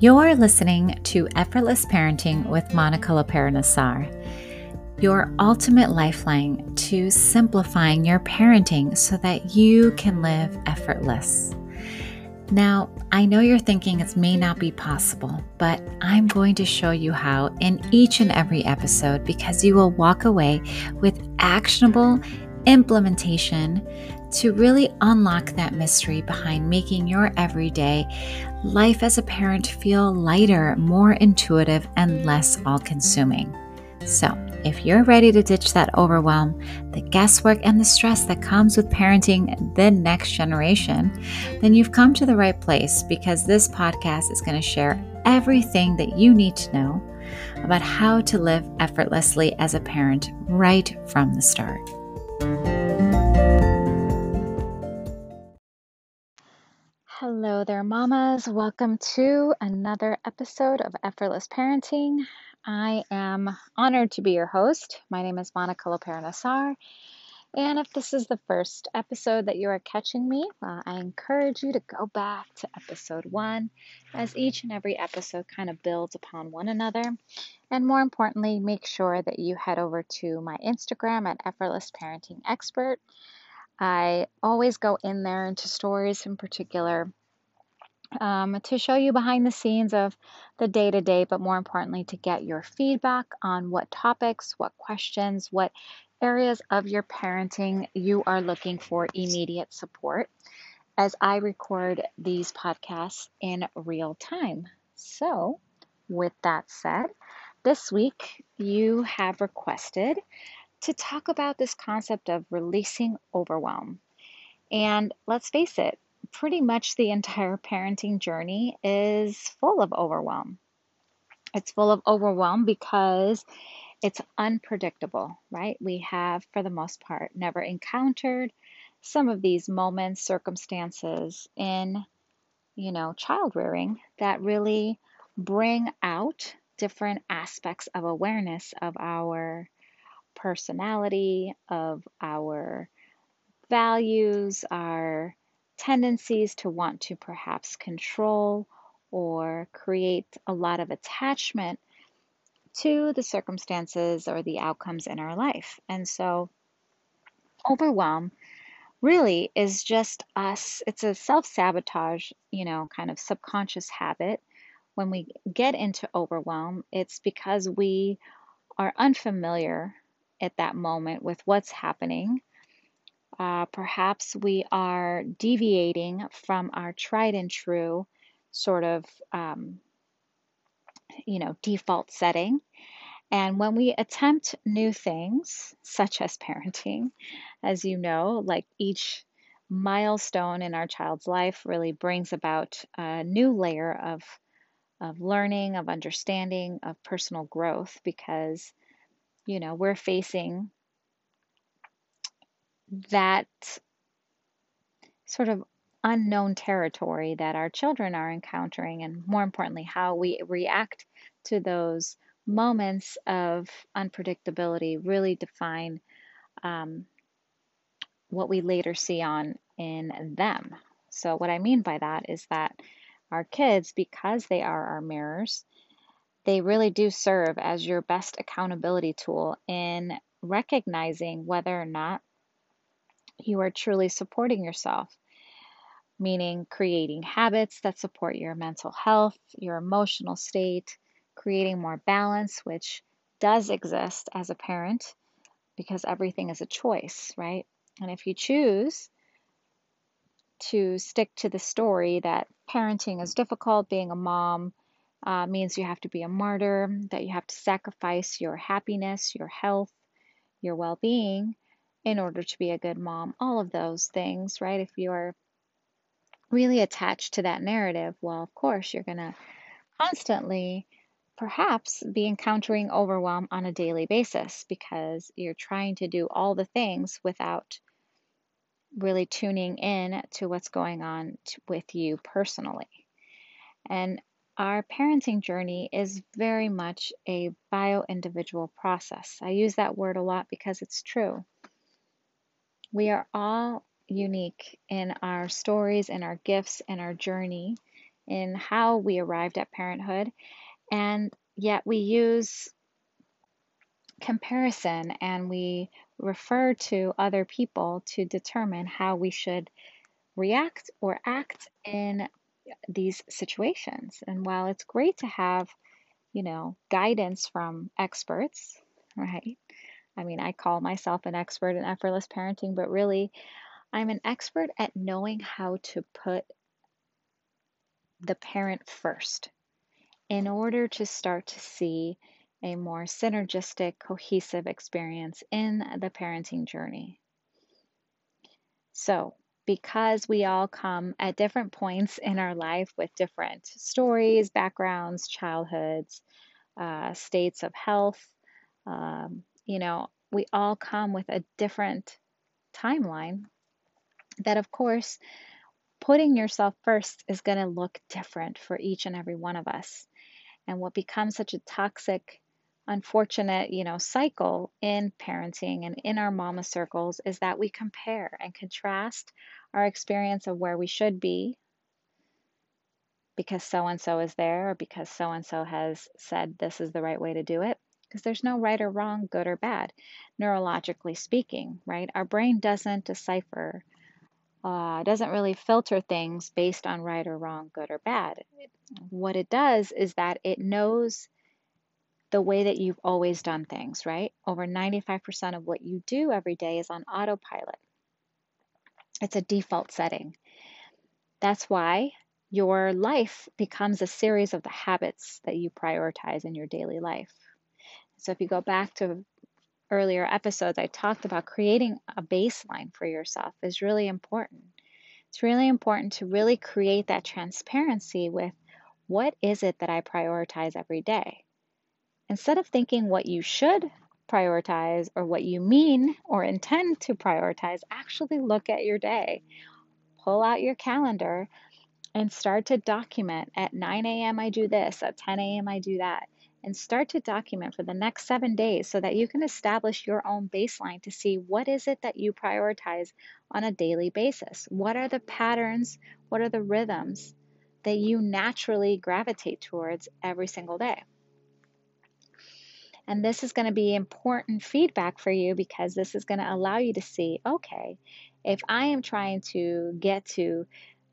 You're listening to Effortless Parenting with Monica Lopera Nassar, your ultimate lifeline to simplifying your parenting so that you can live effortless. Now, I know you're thinking it may not be possible, but I'm going to show you how in each and every episode because you will walk away with actionable implementation to really unlock that mystery behind making your everyday life as a parent feel lighter, more intuitive, and less all consuming. So, if you're ready to ditch that overwhelm, the guesswork, and the stress that comes with parenting the next generation, then you've come to the right place because this podcast is going to share everything that you need to know about how to live effortlessly as a parent right from the start. Hello there, mamas. Welcome to another episode of Effortless Parenting. I am honored to be your host. My name is Monica Lopera Nassar. And if this is the first episode that you are catching me, uh, I encourage you to go back to episode one, as each and every episode kind of builds upon one another. And more importantly, make sure that you head over to my Instagram at Effortless Parenting Expert I always go in there into stories in particular um, to show you behind the scenes of the day to day, but more importantly, to get your feedback on what topics, what questions, what areas of your parenting you are looking for immediate support as I record these podcasts in real time. So, with that said, this week you have requested to talk about this concept of releasing overwhelm. And let's face it, pretty much the entire parenting journey is full of overwhelm. It's full of overwhelm because it's unpredictable, right? We have, for the most part, never encountered some of these moments, circumstances in, you know, child rearing that really bring out different aspects of awareness of our personality, of our values, our tendencies to want to perhaps control or create a lot of attachment to the circumstances or the outcomes in our life. And so, overwhelm really is just us, it's a self sabotage, you know, kind of subconscious habit. When we get into overwhelm, it's because we are unfamiliar at that moment with what's happening. Uh, perhaps we are deviating from our tried and true sort of, um, you know, default setting. And when we attempt new things, such as parenting, as you know, like each milestone in our child's life really brings about a new layer of, of learning, of understanding, of personal growth because you know, we're facing that sort of unknown territory that our children are encountering, and more importantly, how we react to those moments of unpredictability really define um, what we later see on in them. So, what I mean by that is that our kids, because they are our mirrors, they really do serve as your best accountability tool in recognizing whether or not you are truly supporting yourself, meaning creating habits that support your mental health, your emotional state, creating more balance, which does exist as a parent because everything is a choice, right? And if you choose to stick to the story that parenting is difficult, being a mom uh, means you have to be a martyr, that you have to sacrifice your happiness, your health, your well being in order to be a good mom. All of those things, right? If you're really attached to that narrative, well, of course, you're going to constantly perhaps be encountering overwhelm on a daily basis because you're trying to do all the things without really tuning in to what's going on with you personally. And our parenting journey is very much a bio individual process. I use that word a lot because it's true. We are all unique in our stories and our gifts and our journey in how we arrived at parenthood. And yet we use comparison and we refer to other people to determine how we should react or act in these situations. And while it's great to have, you know, guidance from experts, right? I mean, I call myself an expert in effortless parenting, but really, I'm an expert at knowing how to put the parent first in order to start to see a more synergistic, cohesive experience in the parenting journey. So, because we all come at different points in our life with different stories, backgrounds, childhoods, uh, states of health, um, you know, we all come with a different timeline that, of course, putting yourself first is going to look different for each and every one of us. And what becomes such a toxic unfortunate, you know, cycle in parenting and in our mama circles is that we compare and contrast our experience of where we should be because so and so is there or because so and so has said this is the right way to do it. Because there's no right or wrong, good or bad, neurologically speaking, right? Our brain doesn't decipher, uh, doesn't really filter things based on right or wrong, good or bad. What it does is that it knows the way that you've always done things, right? Over 95% of what you do every day is on autopilot. It's a default setting. That's why your life becomes a series of the habits that you prioritize in your daily life. So if you go back to earlier episodes, I talked about creating a baseline for yourself is really important. It's really important to really create that transparency with what is it that I prioritize every day? Instead of thinking what you should prioritize or what you mean or intend to prioritize, actually look at your day. Pull out your calendar and start to document at 9 a.m. I do this, at 10 a.m. I do that, and start to document for the next seven days so that you can establish your own baseline to see what is it that you prioritize on a daily basis. What are the patterns? What are the rhythms that you naturally gravitate towards every single day? And this is going to be important feedback for you because this is going to allow you to see okay, if I am trying to get to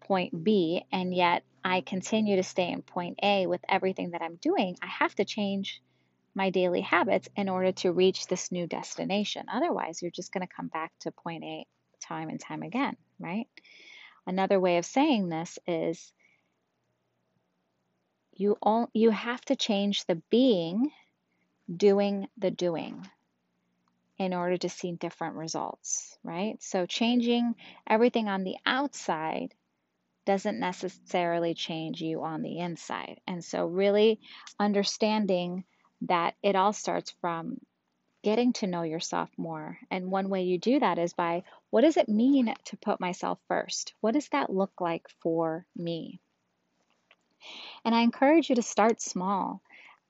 point B and yet I continue to stay in point A with everything that I'm doing, I have to change my daily habits in order to reach this new destination. Otherwise, you're just going to come back to point A time and time again, right? Another way of saying this is you all, you have to change the being doing the doing in order to see different results, right? So changing everything on the outside doesn't necessarily change you on the inside. And so, really understanding that it all starts from getting to know yourself more. And one way you do that is by what does it mean to put myself first? What does that look like for me? And I encourage you to start small.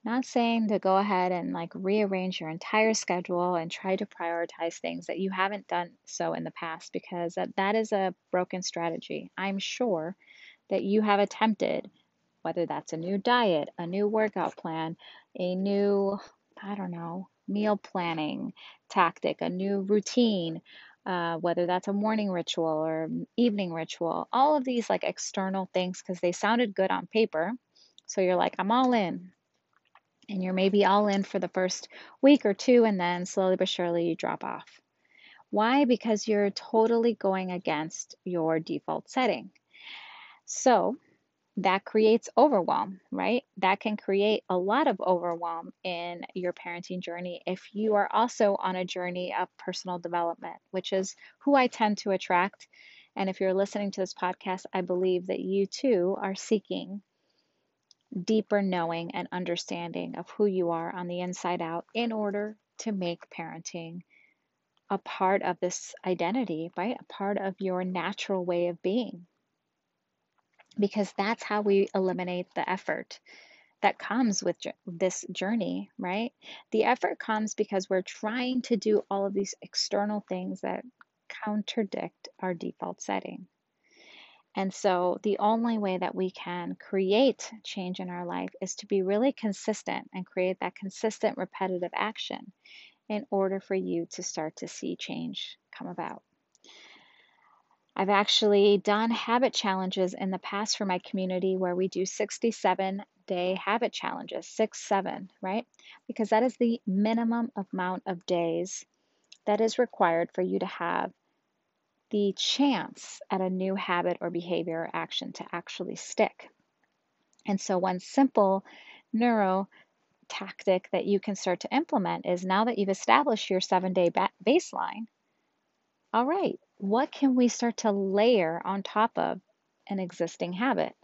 Not saying to go ahead and like rearrange your entire schedule and try to prioritize things that you haven't done so in the past because that, that is a broken strategy. I'm sure that you have attempted, whether that's a new diet, a new workout plan, a new, I don't know, meal planning tactic, a new routine, uh, whether that's a morning ritual or evening ritual, all of these like external things because they sounded good on paper. So you're like, I'm all in and you're maybe all in for the first week or two, and then slowly but surely you drop off. Why? Because you're totally going against your default setting. So that creates overwhelm, right? That can create a lot of overwhelm in your parenting journey if you are also on a journey of personal development, which is who I tend to attract. And if you're listening to this podcast, I believe that you too are seeking deeper knowing and understanding of who you are on the inside out in order to make parenting a part of this identity, right? A part of your natural way of being. Because that's how we eliminate the effort that comes with this journey, right? The effort comes because we're trying to do all of these external things that contradict our default setting. And so, the only way that we can create change in our life is to be really consistent and create that consistent, repetitive action in order for you to start to see change come about. I've actually done habit challenges in the past for my community where we do 67 day habit challenges, six, seven, right? Because that is the minimum amount of days that is required for you to have the chance at a new habit or behavior or action to actually stick. And so, one simple neuro tactic that you can start to implement is now that you've established your seven day ba- baseline, all right, what can we start to layer on top of an existing habit?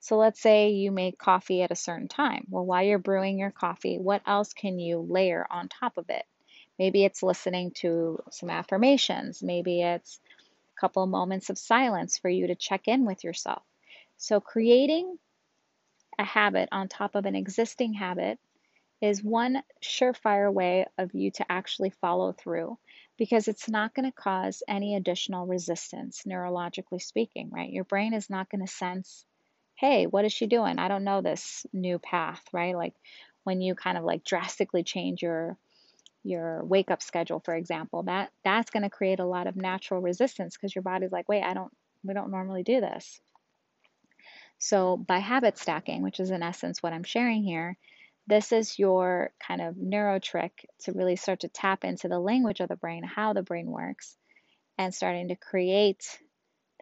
So let's say you make coffee at a certain time. Well, while you're brewing your coffee, what else can you layer on top of it? Maybe it's listening to some affirmations. Maybe it's couple moments of silence for you to check in with yourself. So creating a habit on top of an existing habit is one surefire way of you to actually follow through because it's not going to cause any additional resistance, neurologically speaking, right? Your brain is not going to sense, hey, what is she doing? I don't know this new path, right? Like when you kind of like drastically change your your wake up schedule for example that that's going to create a lot of natural resistance because your body's like wait i don't we don't normally do this so by habit stacking which is in essence what i'm sharing here this is your kind of neuro trick to really start to tap into the language of the brain, how the brain works, and starting to create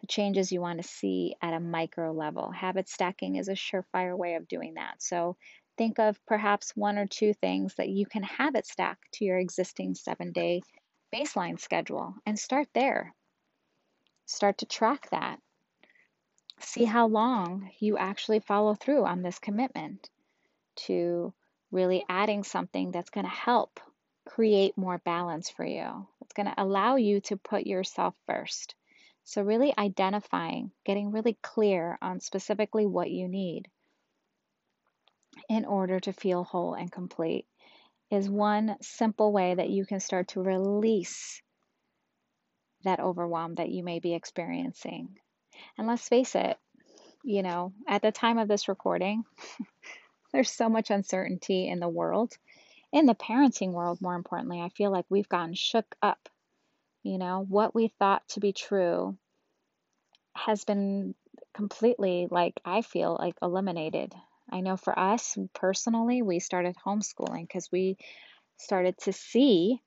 the changes you want to see at a micro level. Habit stacking is a surefire way of doing that. So think of perhaps one or two things that you can habit stack to your existing seven day baseline schedule and start there. Start to track that. See how long you actually follow through on this commitment to really adding something that's going to help create more balance for you. It's going to allow you to put yourself first. So, really identifying, getting really clear on specifically what you need in order to feel whole and complete is one simple way that you can start to release that overwhelm that you may be experiencing. And let's face it, you know, at the time of this recording, There's so much uncertainty in the world, in the parenting world, more importantly. I feel like we've gotten shook up. You know, what we thought to be true has been completely, like, I feel like eliminated. I know for us personally, we started homeschooling because we started to see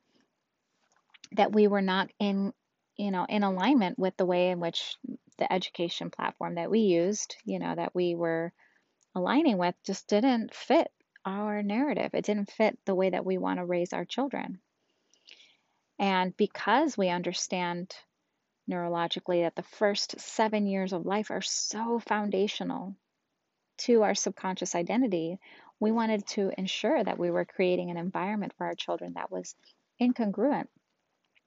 that we were not in you know in alignment with the way in which the education platform that we used you know that we were aligning with just didn't fit our narrative. It didn't fit the way that we want to raise our children. And because we understand neurologically that the first seven years of life are so foundational to our subconscious identity, we wanted to ensure that we were creating an environment for our children that was incongruent,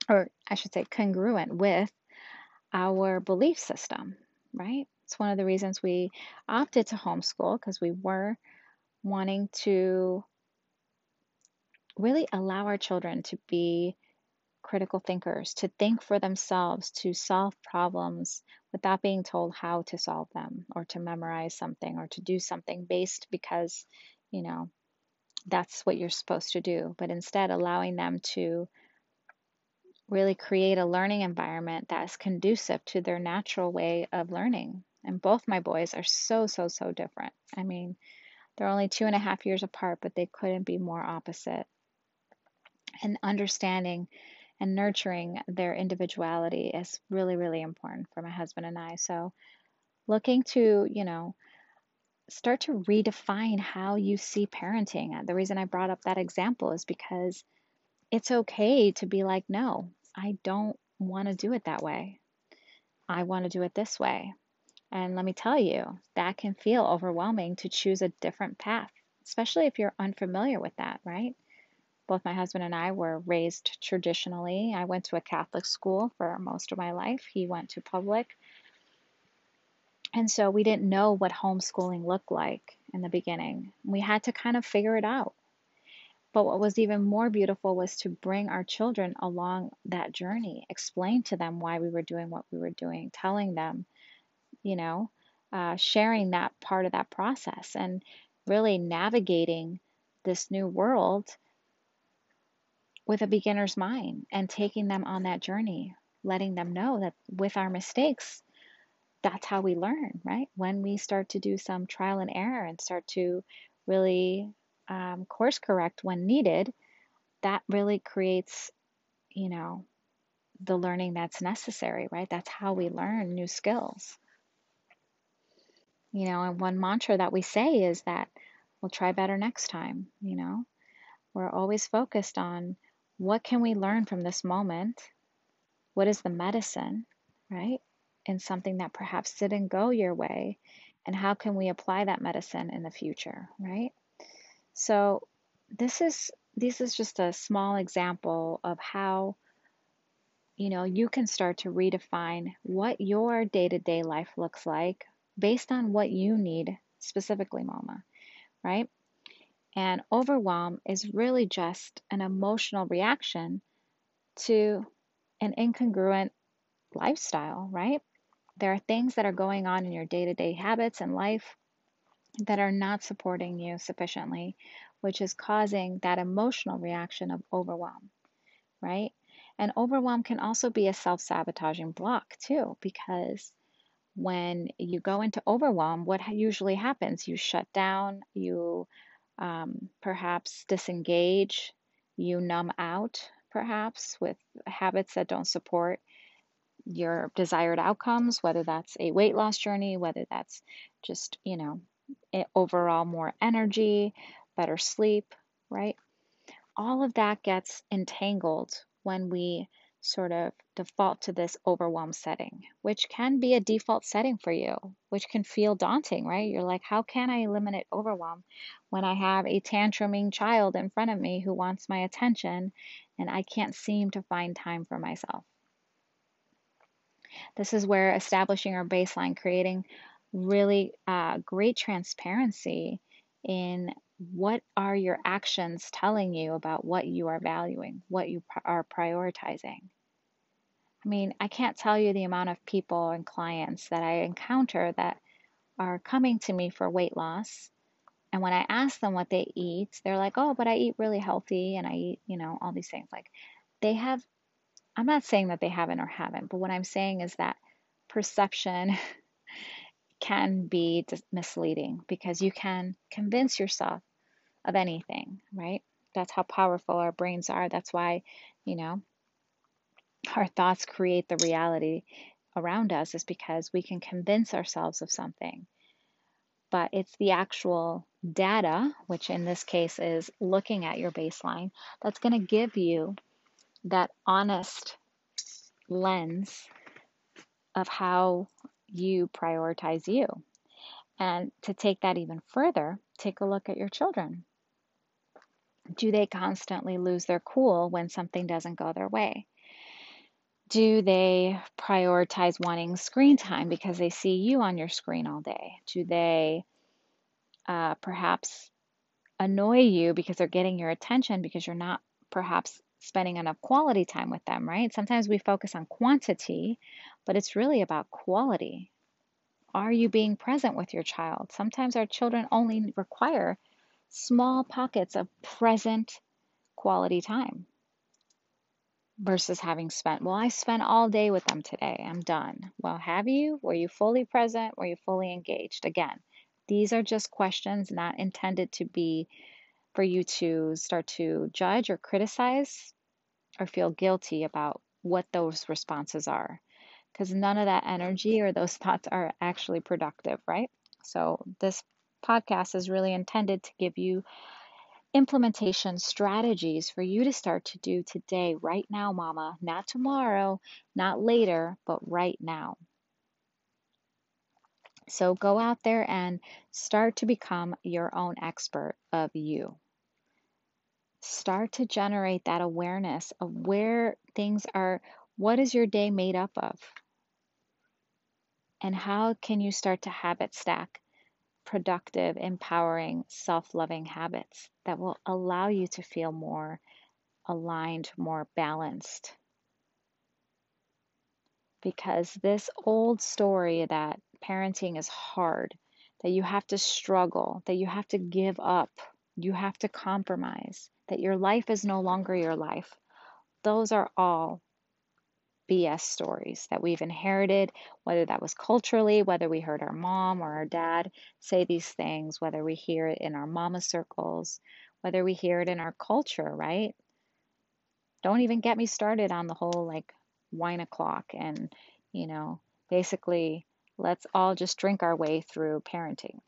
or I should say, congruent with our belief system, right? It's one of the reasons we opted to homeschool because we were wanting to really allow our children to be critical thinkers, to think for themselves, to solve problems without being told how to solve them or to memorize something or to do something based because, you know, that's what you're supposed to do, but instead allowing them to really create a learning environment that's conducive to their natural way of learning. And both my boys are so, so, so different. I mean, they're only two and a half years apart, but they couldn't be more opposite. And understanding and nurturing their individuality is really, really important for my husband and I. So, looking to, you know, start to redefine how you see parenting. Uh, the reason I brought up that example is because it's okay to be like, no, I don't want to do it that way. I want to do it this way. And let me tell you, that can feel overwhelming to choose a different path, especially if you're unfamiliar with that, right? Both my husband and I were raised traditionally. I went to a Catholic school for most of my life, he went to public. And so we didn't know what homeschooling looked like in the beginning. We had to kind of figure it out. But what was even more beautiful was to bring our children along that journey, explain to them why we were doing what we were doing, telling them you know, uh, sharing that part of that process and really navigating this new world with a beginner's mind and taking them on that journey, letting them know that with our mistakes, that's how we learn, right? When we start to do some trial and error and start to really um, course correct when needed, that really creates, you know, the learning that's necessary, right? That's how we learn new skills. You know, and one mantra that we say is that we'll try better next time, you know. We're always focused on what can we learn from this moment? What is the medicine, right? In something that perhaps didn't go your way, and how can we apply that medicine in the future, right? So this is this is just a small example of how you know you can start to redefine what your day-to-day life looks like based on what you need specifically, mama, right? And overwhelm is really just an emotional reaction to an incongruent lifestyle, right? There are things that are going on in your day to day habits and life that are not supporting you sufficiently, which is causing that emotional reaction of overwhelm, right? And overwhelm can also be a self sabotaging block too, because when you go into overwhelm, what usually happens? You shut down, you um, perhaps disengage, you numb out, perhaps with habits that don't support your desired outcomes, whether that's a weight loss journey, whether that's just, you know, overall more energy, better sleep, right? All of that gets entangled when we sort of default to this overwhelm setting, which can be a default setting for you, which can feel daunting, right? You're like, how can I eliminate overwhelm when I have a tantruming child in front of me who wants my attention and I can't seem to find time for myself? This is where establishing our baseline, creating really uh, great transparency in what are your actions telling you about what you are valuing, what you are prioritizing. I mean, I can't tell you the amount of people and clients that I encounter that are coming to me for weight loss. And when I ask them what they eat, they're like, oh, but I eat really healthy and I eat, you know, all these things. Like they have, I'm not saying that they haven't or haven't, but what I'm saying is that perception can be misleading because you can convince yourself of anything, right? That's how powerful our brains are. That's why, you know, our thoughts create the reality around us, is because we can convince ourselves of something. But it's the actual data, which in this case is looking at your baseline, that's going to give you that honest lens of how you prioritize you. And to take that even further, take a look at your children. Do they constantly lose their cool when something doesn't go their way? Do they prioritize wanting screen time because they see you on your screen all day? Do they uh, perhaps annoy you because they're getting your attention because you're not perhaps spending enough quality time with them, right? Sometimes we focus on quantity, but it's really about quality. Are you being present with your child? Sometimes our children only require small pockets of present quality time versus having spent, well, I spent all day with them today. I'm done. Well, have you? Were you fully present? Were you fully engaged? Again, these are just questions not intended to be for you to start to judge or criticize or feel guilty about what those responses are. Because none of that energy or those thoughts are actually productive, right? So, this podcast is really intended to give you implementation strategies for you to start to do today, right now, mama. Not tomorrow, not later, but right now. So go out there and start to become your own expert of you. Start to generate that awareness of where things are, what is your day made up of? And how can you start to habit stack productive, empowering, self loving habits that will allow you to feel more aligned, more balanced. Because this old story that parenting is hard, that you have to struggle, that you have to give up, you have to compromise, that your life is no longer your life. Those are all BS stories that we've inherited, whether that was culturally, whether we heard our mom or our dad say these things, whether we hear it in our mama circles, whether we hear it in our culture, right? Don't even get me started on the whole like wine o'clock and, you know, basically let's all just drink our way through parenting.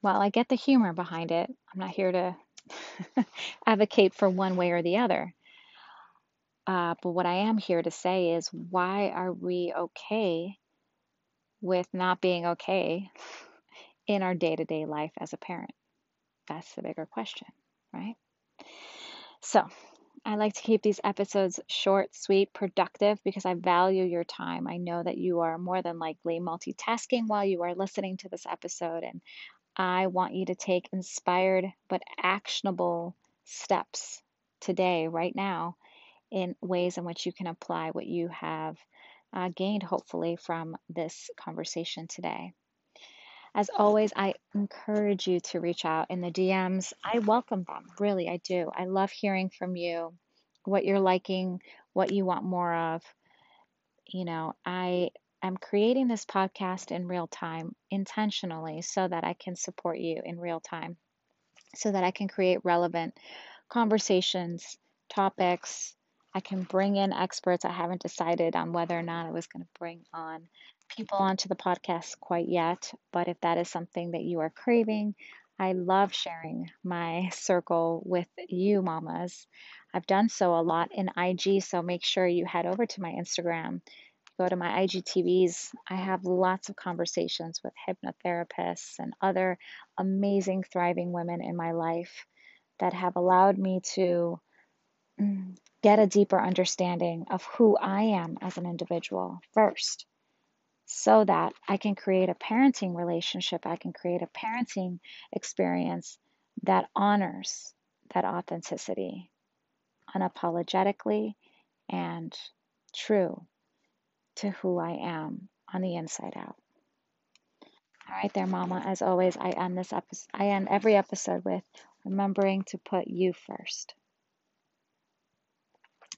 While I get the humor behind it, I'm not here to advocate for one way or the other. Uh, but what I am here to say is why are we okay with not being okay in our day to day life as a parent? That's the bigger question, right? So, I like to keep these episodes short, sweet, productive because I value your time. I know that you are more than likely multitasking while you are listening to this episode, and I want you to take inspired but actionable steps today, right now, in ways in which you can apply what you have uh, gained, hopefully, from this conversation today. As always, I encourage you to reach out in the DMs. I welcome them, really, I do. I love hearing from you what you're liking, what you want more of. You know, I am creating this podcast in real time intentionally so that I can support you in real time, so that I can create relevant conversations, topics, I can bring in experts. I haven't decided on whether or not I was going to bring on people onto the podcast quite yet, but if that is something that you are craving, I love sharing my circle with you, mamas. I've done so a lot in IG, so make sure you head over to my Instagram. Go to my IGTVs. I have lots of conversations with hypnotherapists and other amazing, thriving women in my life that have allowed me to mm, get a deeper understanding of who I am as an individual first so that I can create a parenting relationship, I can create a parenting experience that honors that authenticity unapologetically and true to who I am on the inside out. All right, there, Mama. As always, I end this episode. I end every episode with remembering to put you first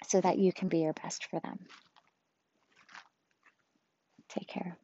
so that you can be your best for them. Take care.